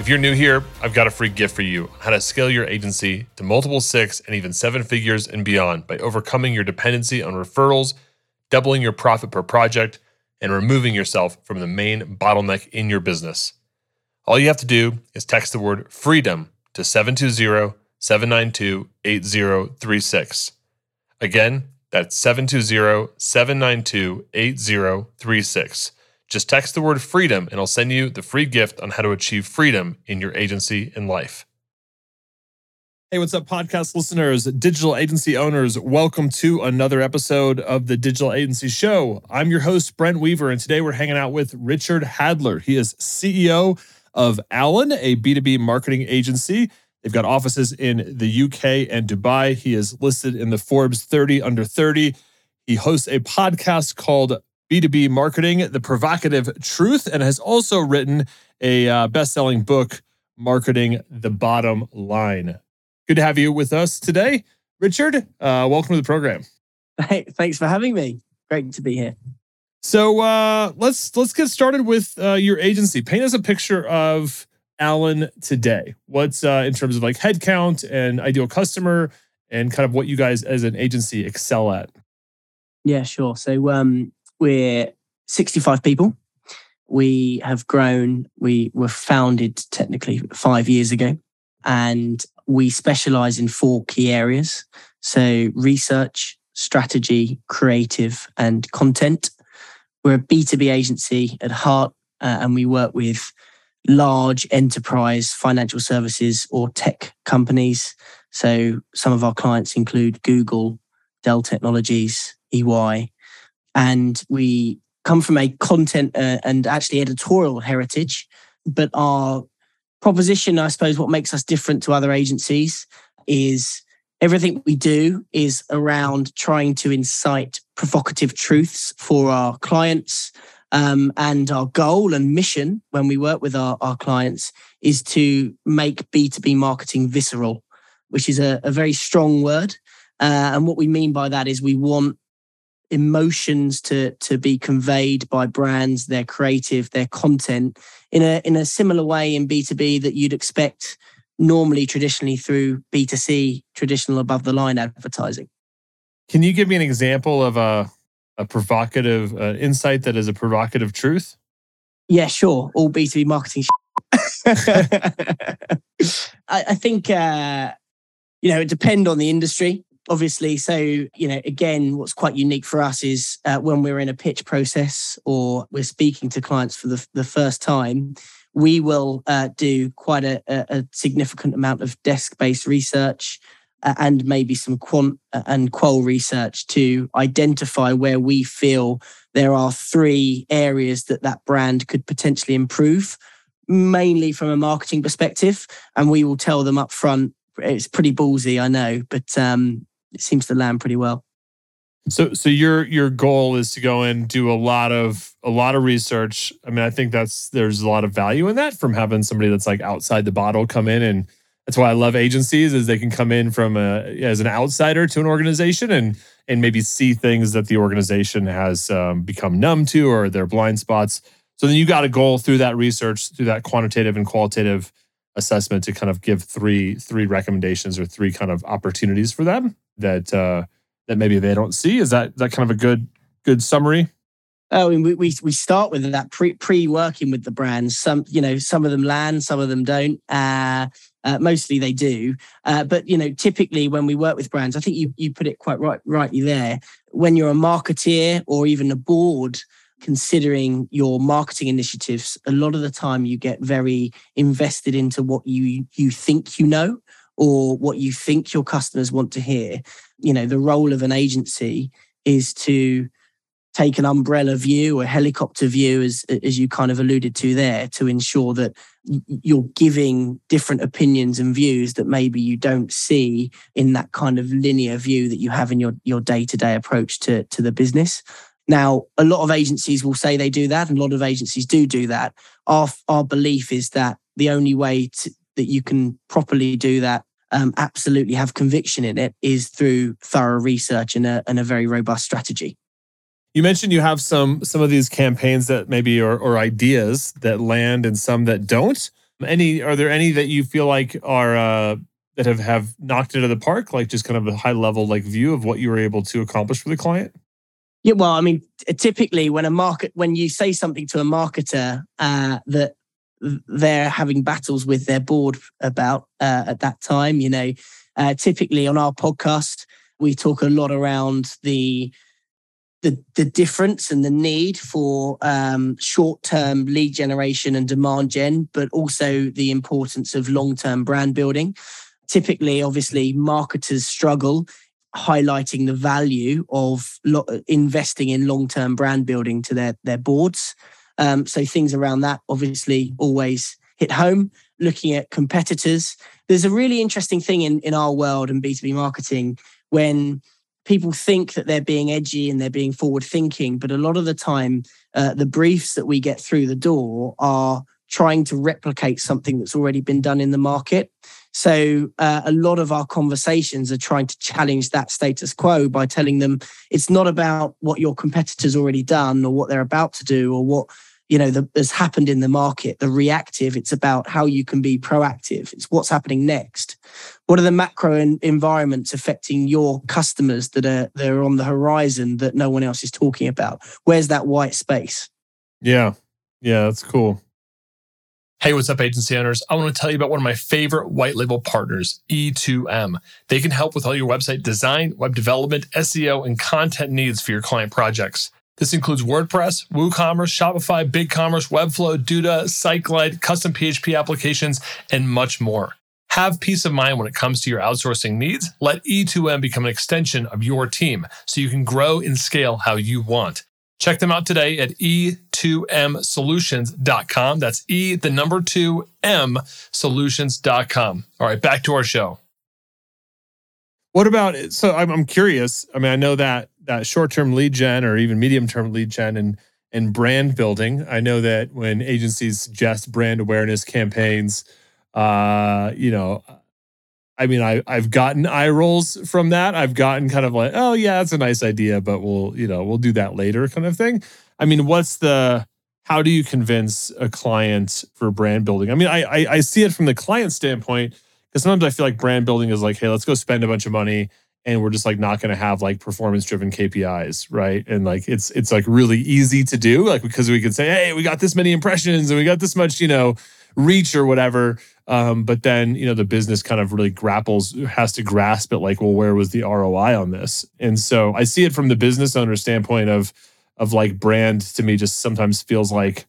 If you're new here, I've got a free gift for you how to scale your agency to multiple six and even seven figures and beyond by overcoming your dependency on referrals, doubling your profit per project, and removing yourself from the main bottleneck in your business. All you have to do is text the word freedom to 720 792 8036. Again, that's 720 792 8036. Just text the word freedom and I'll send you the free gift on how to achieve freedom in your agency and life. Hey, what's up, podcast listeners, digital agency owners? Welcome to another episode of the Digital Agency Show. I'm your host, Brent Weaver, and today we're hanging out with Richard Hadler. He is CEO of Alan, a B2B marketing agency. They've got offices in the UK and Dubai. He is listed in the Forbes 30 under 30. He hosts a podcast called B2B marketing, The Provocative Truth, and has also written a uh, best selling book, Marketing the Bottom Line. Good to have you with us today. Richard, uh, welcome to the program. Hey, thanks for having me. Great to be here. So uh, let's let's get started with uh, your agency. Paint us a picture of Alan today. What's uh, in terms of like headcount and ideal customer, and kind of what you guys as an agency excel at. Yeah, sure. So um, we're 65 people. We have grown. We were founded technically five years ago, and we specialize in four key areas. So research, strategy, creative, and content. We're a B2B agency at heart, uh, and we work with large enterprise financial services or tech companies. So some of our clients include Google, Dell Technologies, EY, and we come from a content uh, and actually editorial heritage. But our proposition, I suppose, what makes us different to other agencies is everything we do is around trying to incite provocative truths for our clients. Um, and our goal and mission when we work with our, our clients is to make B2B marketing visceral, which is a, a very strong word. Uh, and what we mean by that is we want emotions to to be conveyed by brands, their creative, their content in a in a similar way in B2B that you'd expect normally traditionally through B2C, traditional above the line advertising. Can you give me an example of a a provocative uh, insight that is a provocative truth? Yeah, sure. All B2B marketing. I, I, think uh, you know it depend on the industry obviously so you know again what's quite unique for us is uh, when we're in a pitch process or we're speaking to clients for the, the first time we will uh, do quite a, a, significant amount of desk-based research uh, and maybe some quant uh, and qual research to identify where we feel there are three areas that that brand could potentially improve mainly from a marketing perspective and we will tell them up front it's pretty ballsy, I know, but um, it seems to land pretty well. So so your your goal is to go and do a lot of a lot of research. I mean, I think that's there's a lot of value in that from having somebody that's like outside the bottle come in and that's why I love agencies is they can come in from a as an outsider to an organization and and maybe see things that the organization has um, become numb to or their blind spots. So then you got a goal through that research, through that quantitative and qualitative assessment to kind of give three three recommendations or three kind of opportunities for them that uh, that maybe they don't see. Is that that kind of a good good summary? Oh, we, we we start with that pre pre working with the brands. Some you know some of them land, some of them don't. Uh, uh, mostly they do, uh, but you know typically when we work with brands, I think you you put it quite right rightly there. When you're a marketeer or even a board considering your marketing initiatives, a lot of the time you get very invested into what you you think you know or what you think your customers want to hear. You know, the role of an agency is to take an umbrella view or helicopter view, as as you kind of alluded to there, to ensure that you're giving different opinions and views that maybe you don't see in that kind of linear view that you have in your your day to day approach to to the business. Now, a lot of agencies will say they do that, and a lot of agencies do do that. Our our belief is that the only way to, that you can properly do that um, absolutely have conviction in it is through thorough research and a, and a very robust strategy. You mentioned you have some some of these campaigns that maybe or, or ideas that land and some that don't. Any are there any that you feel like are uh, that have have knocked it out of the park, like just kind of a high level like view of what you were able to accomplish for the client? Yeah, well, I mean, typically when a market when you say something to a marketer uh, that they're having battles with their board about uh, at that time, you know, uh, typically on our podcast we talk a lot around the the the difference and the need for um, short term lead generation and demand gen, but also the importance of long term brand building. Typically, obviously, marketers struggle highlighting the value of lo- investing in long term brand building to their their boards. Um, so things around that obviously always hit home. Looking at competitors, there's a really interesting thing in in our world and B two B marketing when people think that they're being edgy and they're being forward thinking, but a lot of the time, uh, the briefs that we get through the door are trying to replicate something that's already been done in the market. So uh, a lot of our conversations are trying to challenge that status quo by telling them it's not about what your competitors already done or what they're about to do or what you know the, has happened in the market the reactive it's about how you can be proactive it's what's happening next what are the macro environments affecting your customers that are that are on the horizon that no one else is talking about where's that white space yeah yeah that's cool Hey, what's up, agency owners? I want to tell you about one of my favorite white label partners, E2M. They can help with all your website design, web development, SEO, and content needs for your client projects. This includes WordPress, WooCommerce, Shopify, BigCommerce, Webflow, Duda, SiteGlide, custom PHP applications, and much more. Have peace of mind when it comes to your outsourcing needs. Let E2M become an extension of your team so you can grow and scale how you want. Check them out today at e2msolutions.com. That's E, the number two M solutions.com. All right, back to our show. What about so I'm, I'm curious. I mean, I know that that short-term lead gen or even medium-term lead gen and and brand building. I know that when agencies suggest brand awareness campaigns, uh, you know, I mean, I I've gotten eye rolls from that. I've gotten kind of like, oh yeah, that's a nice idea, but we'll you know we'll do that later, kind of thing. I mean, what's the how do you convince a client for brand building? I mean, I I, I see it from the client standpoint because sometimes I feel like brand building is like, hey, let's go spend a bunch of money and we're just like not going to have like performance driven KPIs, right? And like it's it's like really easy to do, like because we can say, hey, we got this many impressions and we got this much, you know, reach or whatever. Um, but then you know the business kind of really grapples, has to grasp it, like, well, where was the ROI on this? And so I see it from the business owner standpoint of of like brand to me just sometimes feels like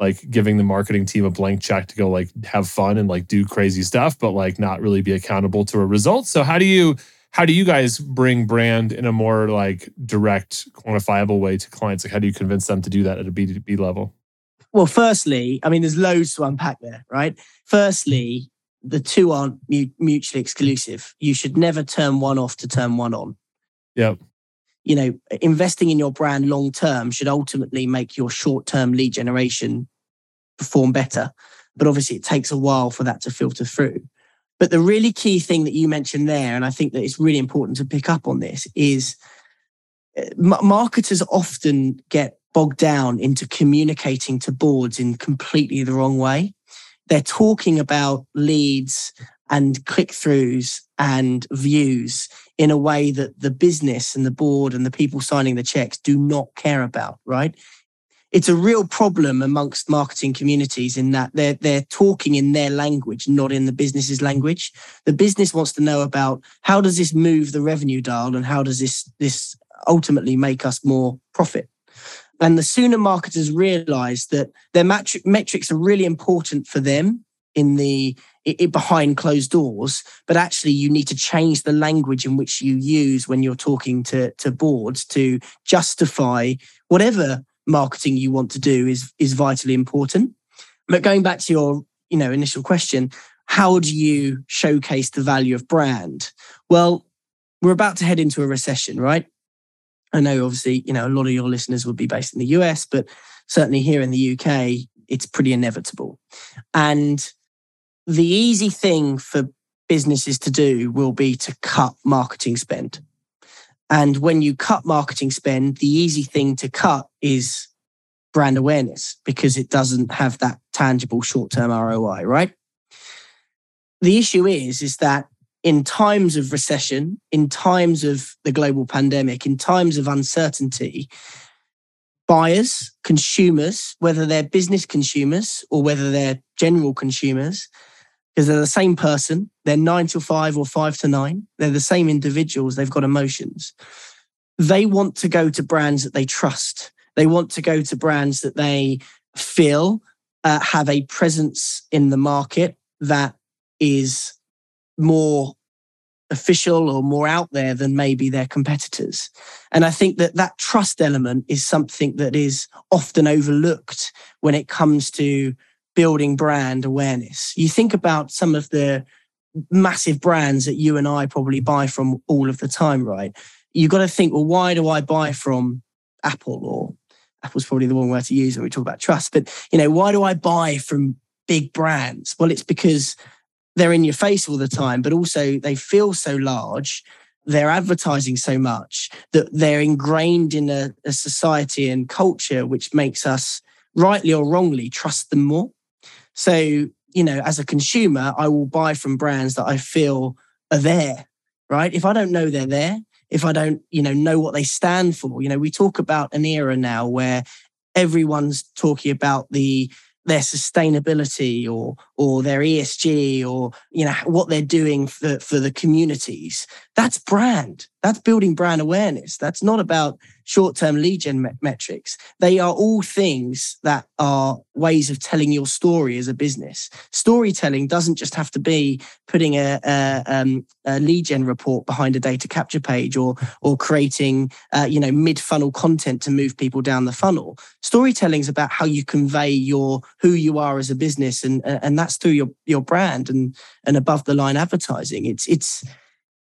like giving the marketing team a blank check to go like have fun and like do crazy stuff, but like not really be accountable to a result. So how do you how do you guys bring brand in a more like direct, quantifiable way to clients? Like how do you convince them to do that at a B2B level? Well, firstly, I mean, there's loads to unpack there, right? Firstly, the two aren't mutually exclusive. You should never turn one off to turn one on. Yeah. You know, investing in your brand long term should ultimately make your short term lead generation perform better. But obviously, it takes a while for that to filter through. But the really key thing that you mentioned there, and I think that it's really important to pick up on this, is uh, marketers often get bogged down into communicating to boards in completely the wrong way. They're talking about leads and click throughs and views in a way that the business and the board and the people signing the checks do not care about, right? It's a real problem amongst marketing communities in that they're they're talking in their language, not in the business's language. The business wants to know about how does this move the revenue dial and how does this this ultimately make us more profit. And the sooner marketers realize that their metrics are really important for them in the it behind closed doors, but actually you need to change the language in which you use when you're talking to, to boards to justify whatever marketing you want to do is, is vitally important. But going back to your you know initial question, how do you showcase the value of brand? Well, we're about to head into a recession, right? I know obviously, you know, a lot of your listeners would be based in the US, but certainly here in the UK, it's pretty inevitable. And the easy thing for businesses to do will be to cut marketing spend. And when you cut marketing spend, the easy thing to cut is brand awareness because it doesn't have that tangible short-term ROI, right? The issue is is that in times of recession, in times of the global pandemic, in times of uncertainty, buyers, consumers, whether they're business consumers or whether they're general consumers, because they're the same person, they're nine to five or five to nine, they're the same individuals, they've got emotions. They want to go to brands that they trust. They want to go to brands that they feel uh, have a presence in the market that is more official or more out there than maybe their competitors. And I think that that trust element is something that is often overlooked when it comes to building brand awareness. You think about some of the massive brands that you and I probably buy from all of the time, right? You've got to think, well, why do I buy from Apple or Apple's probably the one word to use when we talk about trust, but you know, why do I buy from big brands? Well, it's because they're in your face all the time, but also they feel so large. They're advertising so much that they're ingrained in a, a society and culture which makes us, rightly or wrongly, trust them more. So, you know, as a consumer, I will buy from brands that I feel are there, right? If I don't know they're there, if I don't, you know, know what they stand for, you know, we talk about an era now where everyone's talking about the their sustainability or or their ESG or you know what they're doing for, for the communities. That's brand. That's building brand awareness. That's not about short-term lead gen me- metrics. They are all things that are ways of telling your story as a business. Storytelling doesn't just have to be putting a, a, um, a lead gen report behind a data capture page or or creating uh, you know mid-funnel content to move people down the funnel. Storytelling is about how you convey your who you are as a business, and and that's through your your brand and and above the line advertising. It's it's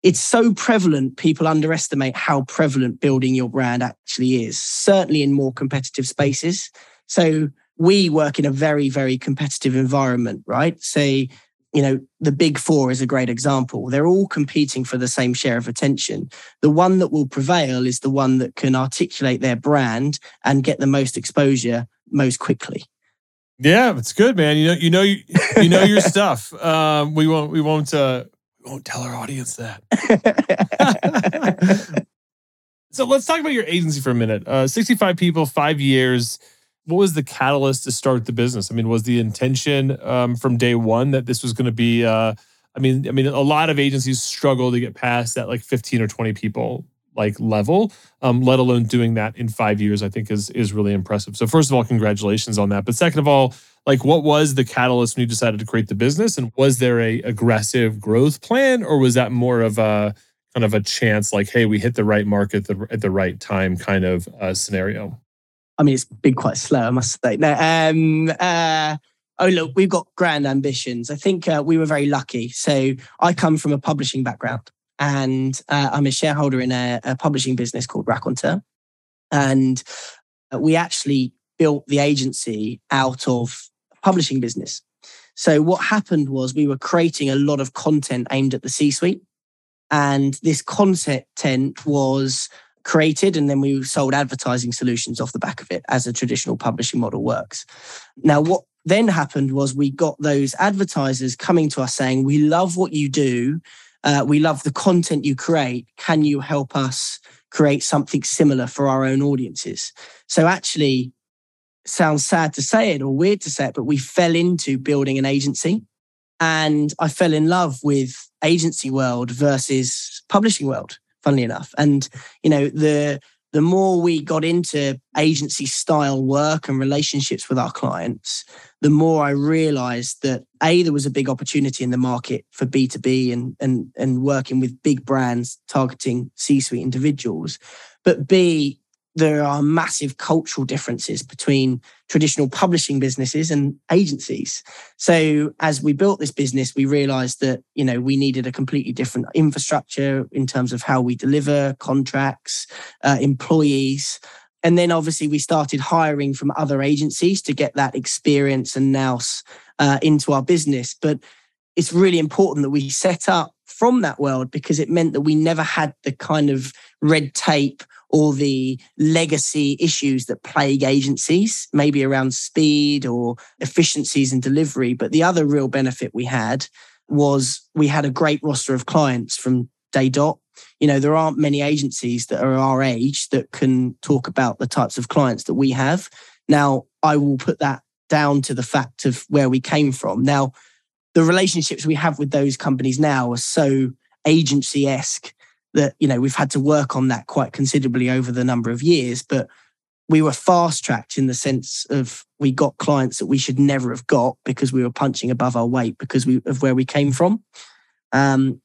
it's so prevalent, people underestimate how prevalent building your brand actually is, certainly in more competitive spaces. So we work in a very, very competitive environment, right? Say, you know, the big four is a great example. They're all competing for the same share of attention. The one that will prevail is the one that can articulate their brand and get the most exposure most quickly. Yeah, it's good, man. You know, you know, you, you know your stuff. Um, we won't, we won't, uh, won't tell our audience that. so let's talk about your agency for a minute. Uh, 65 people, five years. What was the catalyst to start the business? I mean, was the intention um, from day one that this was going to be? Uh, I mean, I mean, a lot of agencies struggle to get past that like 15 or 20 people like level, um, let alone doing that in five years. I think is is really impressive. So first of all, congratulations on that. But second of all, like what was the catalyst when you decided to create the business and was there a aggressive growth plan or was that more of a kind of a chance like hey we hit the right market at the, at the right time kind of uh, scenario i mean it's been quite slow i must say no um uh oh look we've got grand ambitions i think uh, we were very lucky so i come from a publishing background and uh, i'm a shareholder in a, a publishing business called raconteur and uh, we actually built the agency out of a publishing business. So what happened was we were creating a lot of content aimed at the C-suite, and this content was created and then we sold advertising solutions off the back of it as a traditional publishing model works. Now what then happened was we got those advertisers coming to us saying, "We love what you do. Uh, we love the content you create. Can you help us create something similar for our own audiences?" So actually, sounds sad to say it or weird to say it, but we fell into building an agency. And I fell in love with agency world versus publishing world, funnily enough. And, you know, the the more we got into agency style work and relationships with our clients, the more I realized that A, there was a big opportunity in the market for B2B and, and, and working with big brands targeting C suite individuals. But B, there are massive cultural differences between traditional publishing businesses and agencies. So as we built this business, we realized that, you know, we needed a completely different infrastructure in terms of how we deliver contracts, uh, employees. And then obviously we started hiring from other agencies to get that experience and now uh, into our business. But it's really important that we set up from that world because it meant that we never had the kind of red tape or the legacy issues that plague agencies, maybe around speed or efficiencies in delivery. But the other real benefit we had was we had a great roster of clients from day dot. You know, there aren't many agencies that are our age that can talk about the types of clients that we have. Now, I will put that down to the fact of where we came from. Now, the relationships we have with those companies now are so agency esque that you know we've had to work on that quite considerably over the number of years but we were fast tracked in the sense of we got clients that we should never have got because we were punching above our weight because we, of where we came from. Um,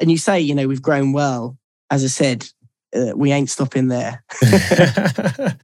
and you say you know we've grown well. As i said uh, we ain't stopping there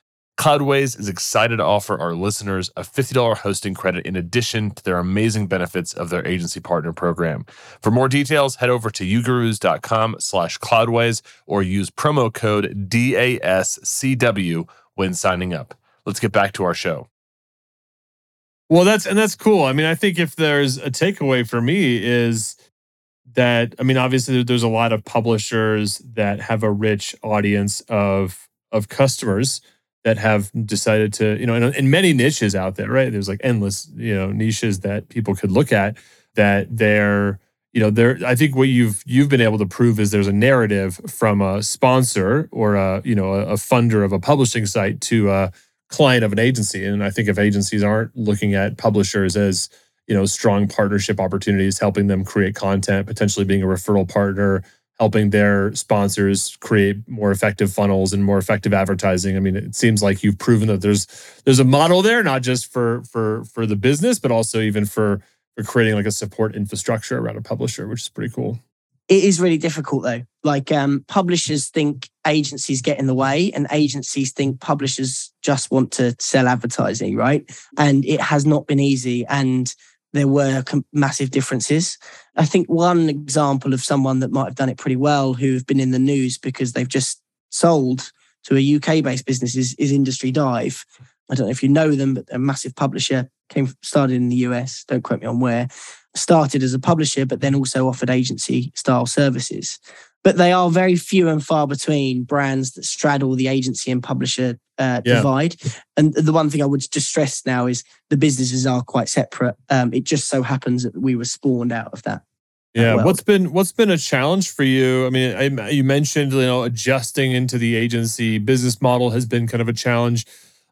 Cloudways is excited to offer our listeners a $50 hosting credit in addition to their amazing benefits of their agency partner program. For more details, head over to ugurus.com slash cloudways or use promo code DASCW when signing up. Let's get back to our show. Well, that's and that's cool. I mean, I think if there's a takeaway for me is that I mean, obviously there's a lot of publishers that have a rich audience of of customers that have decided to, you know, in, in, many niches out there, right? There's like endless, you know, niches that people could look at that they're, you know, there. I think what you've you've been able to prove is there's a narrative from a sponsor or a, you know, a, a funder of a publishing site to a client of an agency. And I think if agencies aren't looking at publishers as, you know, strong partnership opportunities, helping them create content, potentially being a referral partner, helping their sponsors create more effective funnels and more effective advertising. I mean, it seems like you've proven that there's there's a model there, not just for for for the business, but also even for for creating like a support infrastructure around a publisher, which is pretty cool. It is really difficult though. Like um, publishers think agencies get in the way, and agencies think publishers just want to sell advertising, right? And it has not been easy. And there were massive differences. I think one example of someone that might have done it pretty well, who have been in the news because they've just sold to a UK based business, is, is Industry Dive. I don't know if you know them, but a massive publisher came started in the US. Don't quote me on where. Started as a publisher, but then also offered agency style services. But they are very few and far between brands that straddle the agency and publisher uh, yeah. divide. And the one thing I would just stress now is the businesses are quite separate. Um, it just so happens that we were spawned out of that. Yeah, well. what's been what's been a challenge for you? I mean, I, you mentioned you know adjusting into the agency business model has been kind of a challenge.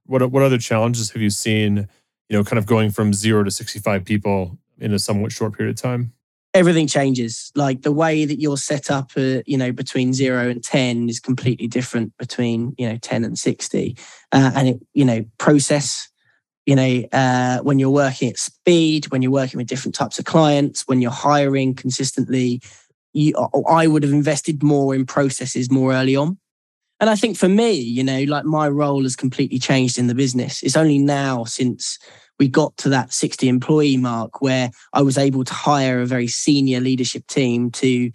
What what other challenges have you seen? You know, kind of going from zero to sixty five people in a somewhat short period of time everything changes. Like the way that you're set up, uh, you know, between zero and 10 is completely different between, you know, 10 and 60. Uh, and it, you know, process, you know, uh, when you're working at speed, when you're working with different types of clients, when you're hiring consistently, you, I would have invested more in processes more early on. And I think for me, you know, like my role has completely changed in the business. It's only now since we got to that 60 employee mark where I was able to hire a very senior leadership team to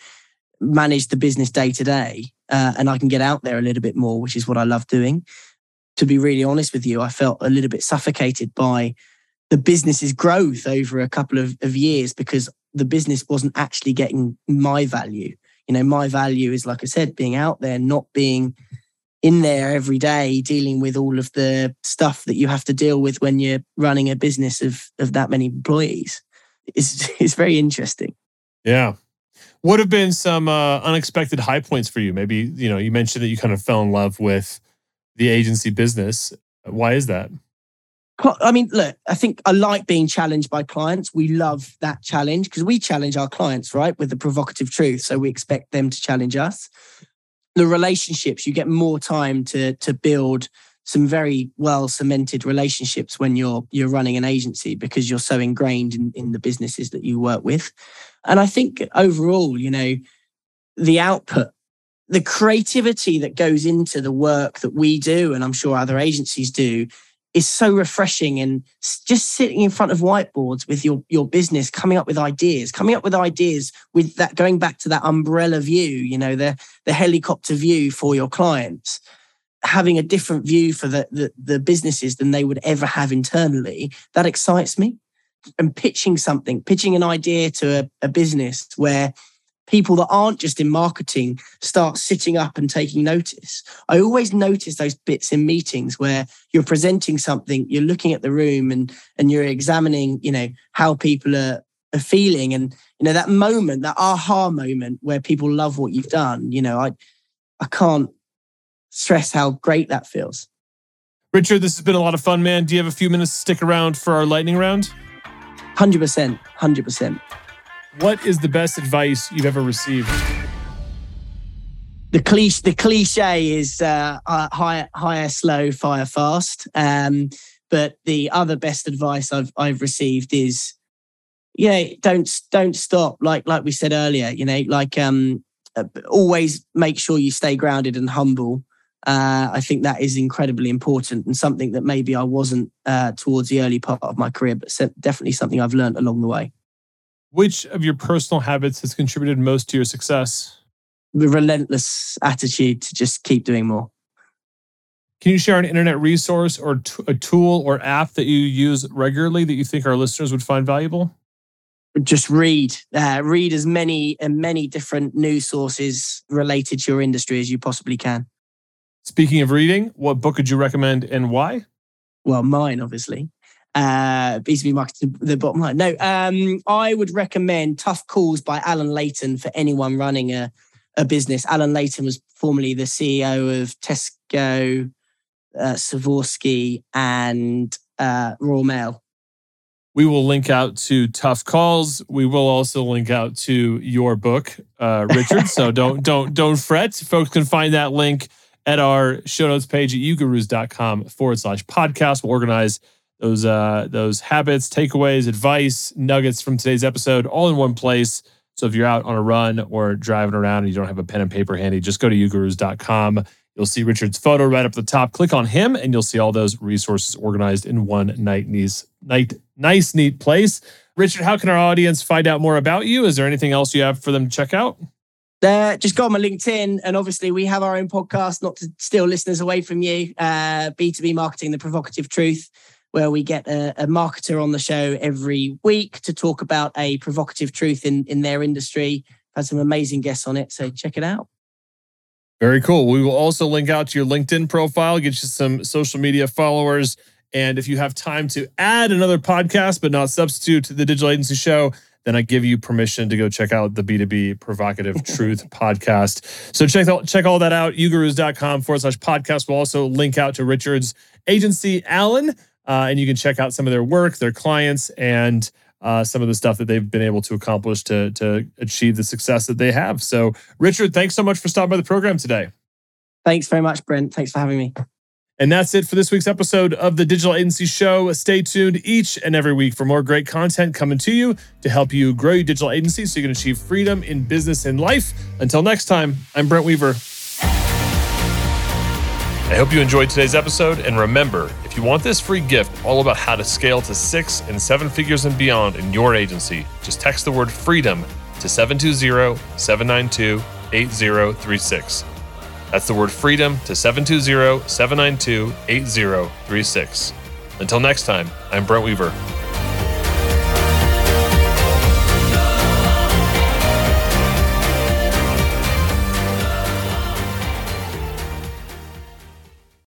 manage the business day to day. Uh, and I can get out there a little bit more, which is what I love doing. To be really honest with you, I felt a little bit suffocated by the business's growth over a couple of, of years because the business wasn't actually getting my value. You know, my value is, like I said, being out there, not being in there every day dealing with all of the stuff that you have to deal with when you're running a business of of that many employees. is it's very interesting. Yeah. What have been some uh, unexpected high points for you? Maybe you know you mentioned that you kind of fell in love with the agency business. Why is that? I mean, look, I think I like being challenged by clients. We love that challenge because we challenge our clients, right, with the provocative truth. So we expect them to challenge us. The relationships, you get more time to to build some very well cemented relationships when you're you're running an agency because you're so ingrained in, in the businesses that you work with. And I think overall, you know, the output, the creativity that goes into the work that we do, and I'm sure other agencies do, is so refreshing and just sitting in front of whiteboards with your your business coming up with ideas coming up with ideas with that going back to that umbrella view you know the the helicopter view for your clients. Having a different view for the, the, the businesses than they would ever have internally that excites me. And pitching something pitching an idea to a, a business where people that aren't just in marketing start sitting up and taking notice. I always notice those bits in meetings where you're presenting something, you're looking at the room and and you're examining, you know, how people are, are feeling and you know that moment, that aha moment where people love what you've done, you know, I I can't stress how great that feels. Richard, this has been a lot of fun, man. Do you have a few minutes to stick around for our lightning round? 100%. 100%. What is the best advice you've ever received? The cliche, the cliche is uh, hire, hire slow, fire fast. Um, but the other best advice I've I've received is, yeah, don't don't stop. Like like we said earlier, you know, like um, uh, always make sure you stay grounded and humble. Uh, I think that is incredibly important and something that maybe I wasn't uh, towards the early part of my career, but definitely something I've learned along the way. Which of your personal habits has contributed most to your success? The relentless attitude to just keep doing more. Can you share an internet resource or t- a tool or app that you use regularly that you think our listeners would find valuable? Just read, uh, read as many and many different news sources related to your industry as you possibly can. Speaking of reading, what book would you recommend and why? Well, mine, obviously uh, B2B marketing, the bottom line. No, um, I would recommend Tough Calls by Allan Leighton for anyone running a, a business. Allan Leighton was formerly the CEO of Tesco, uh, Swarovski, and uh, Royal Mail. We will link out to Tough Calls. We will also link out to your book, uh, Richard. so don't don't don't fret. Folks can find that link at our show notes page at ugurus.com forward slash podcast. We'll organize those uh, those habits, takeaways, advice, nuggets from today's episode, all in one place. So if you're out on a run or driving around and you don't have a pen and paper handy, just go to ugurus.com. You'll see Richard's photo right up at the top. Click on him, and you'll see all those resources organized in one night, nice, night, nice, neat place. Richard, how can our audience find out more about you? Is there anything else you have for them to check out? Uh, just go on my LinkedIn, and obviously we have our own podcast. Not to steal listeners away from you, uh, B2B marketing, the provocative truth where we get a, a, marketer on the show every week to talk about a provocative truth in, in their industry. I've had some amazing guests on it, so check it out. Very cool. We will also link out to your LinkedIn profile, get you some social media followers. And if you have time to add another podcast, but not substitute to the Digital Agency Show, then I give you permission to go check out the B2B Provocative Truth podcast. So check out, check all that out, ugurus.com forward slash podcast. We'll also link out to Richard's agency, Alan, uh, and you can check out some of their work, their clients, and uh, some of the stuff that they've been able to accomplish to to achieve the success that they have. So, Richard, thanks so much for stopping by the program today. Thanks very much, Brent. Thanks for having me. And that's it for this week's episode of the Digital Agency Show. Stay tuned each and every week for more great content coming to you to help you grow your digital agency so you can achieve freedom in business and life. Until next time, I'm Brent Weaver. I hope you enjoyed today's episode. And remember, if you want this free gift all about how to scale to six and seven figures and beyond in your agency, just text the word freedom to 720 792 8036. That's the word freedom to 720 792 8036. Until next time, I'm Brent Weaver.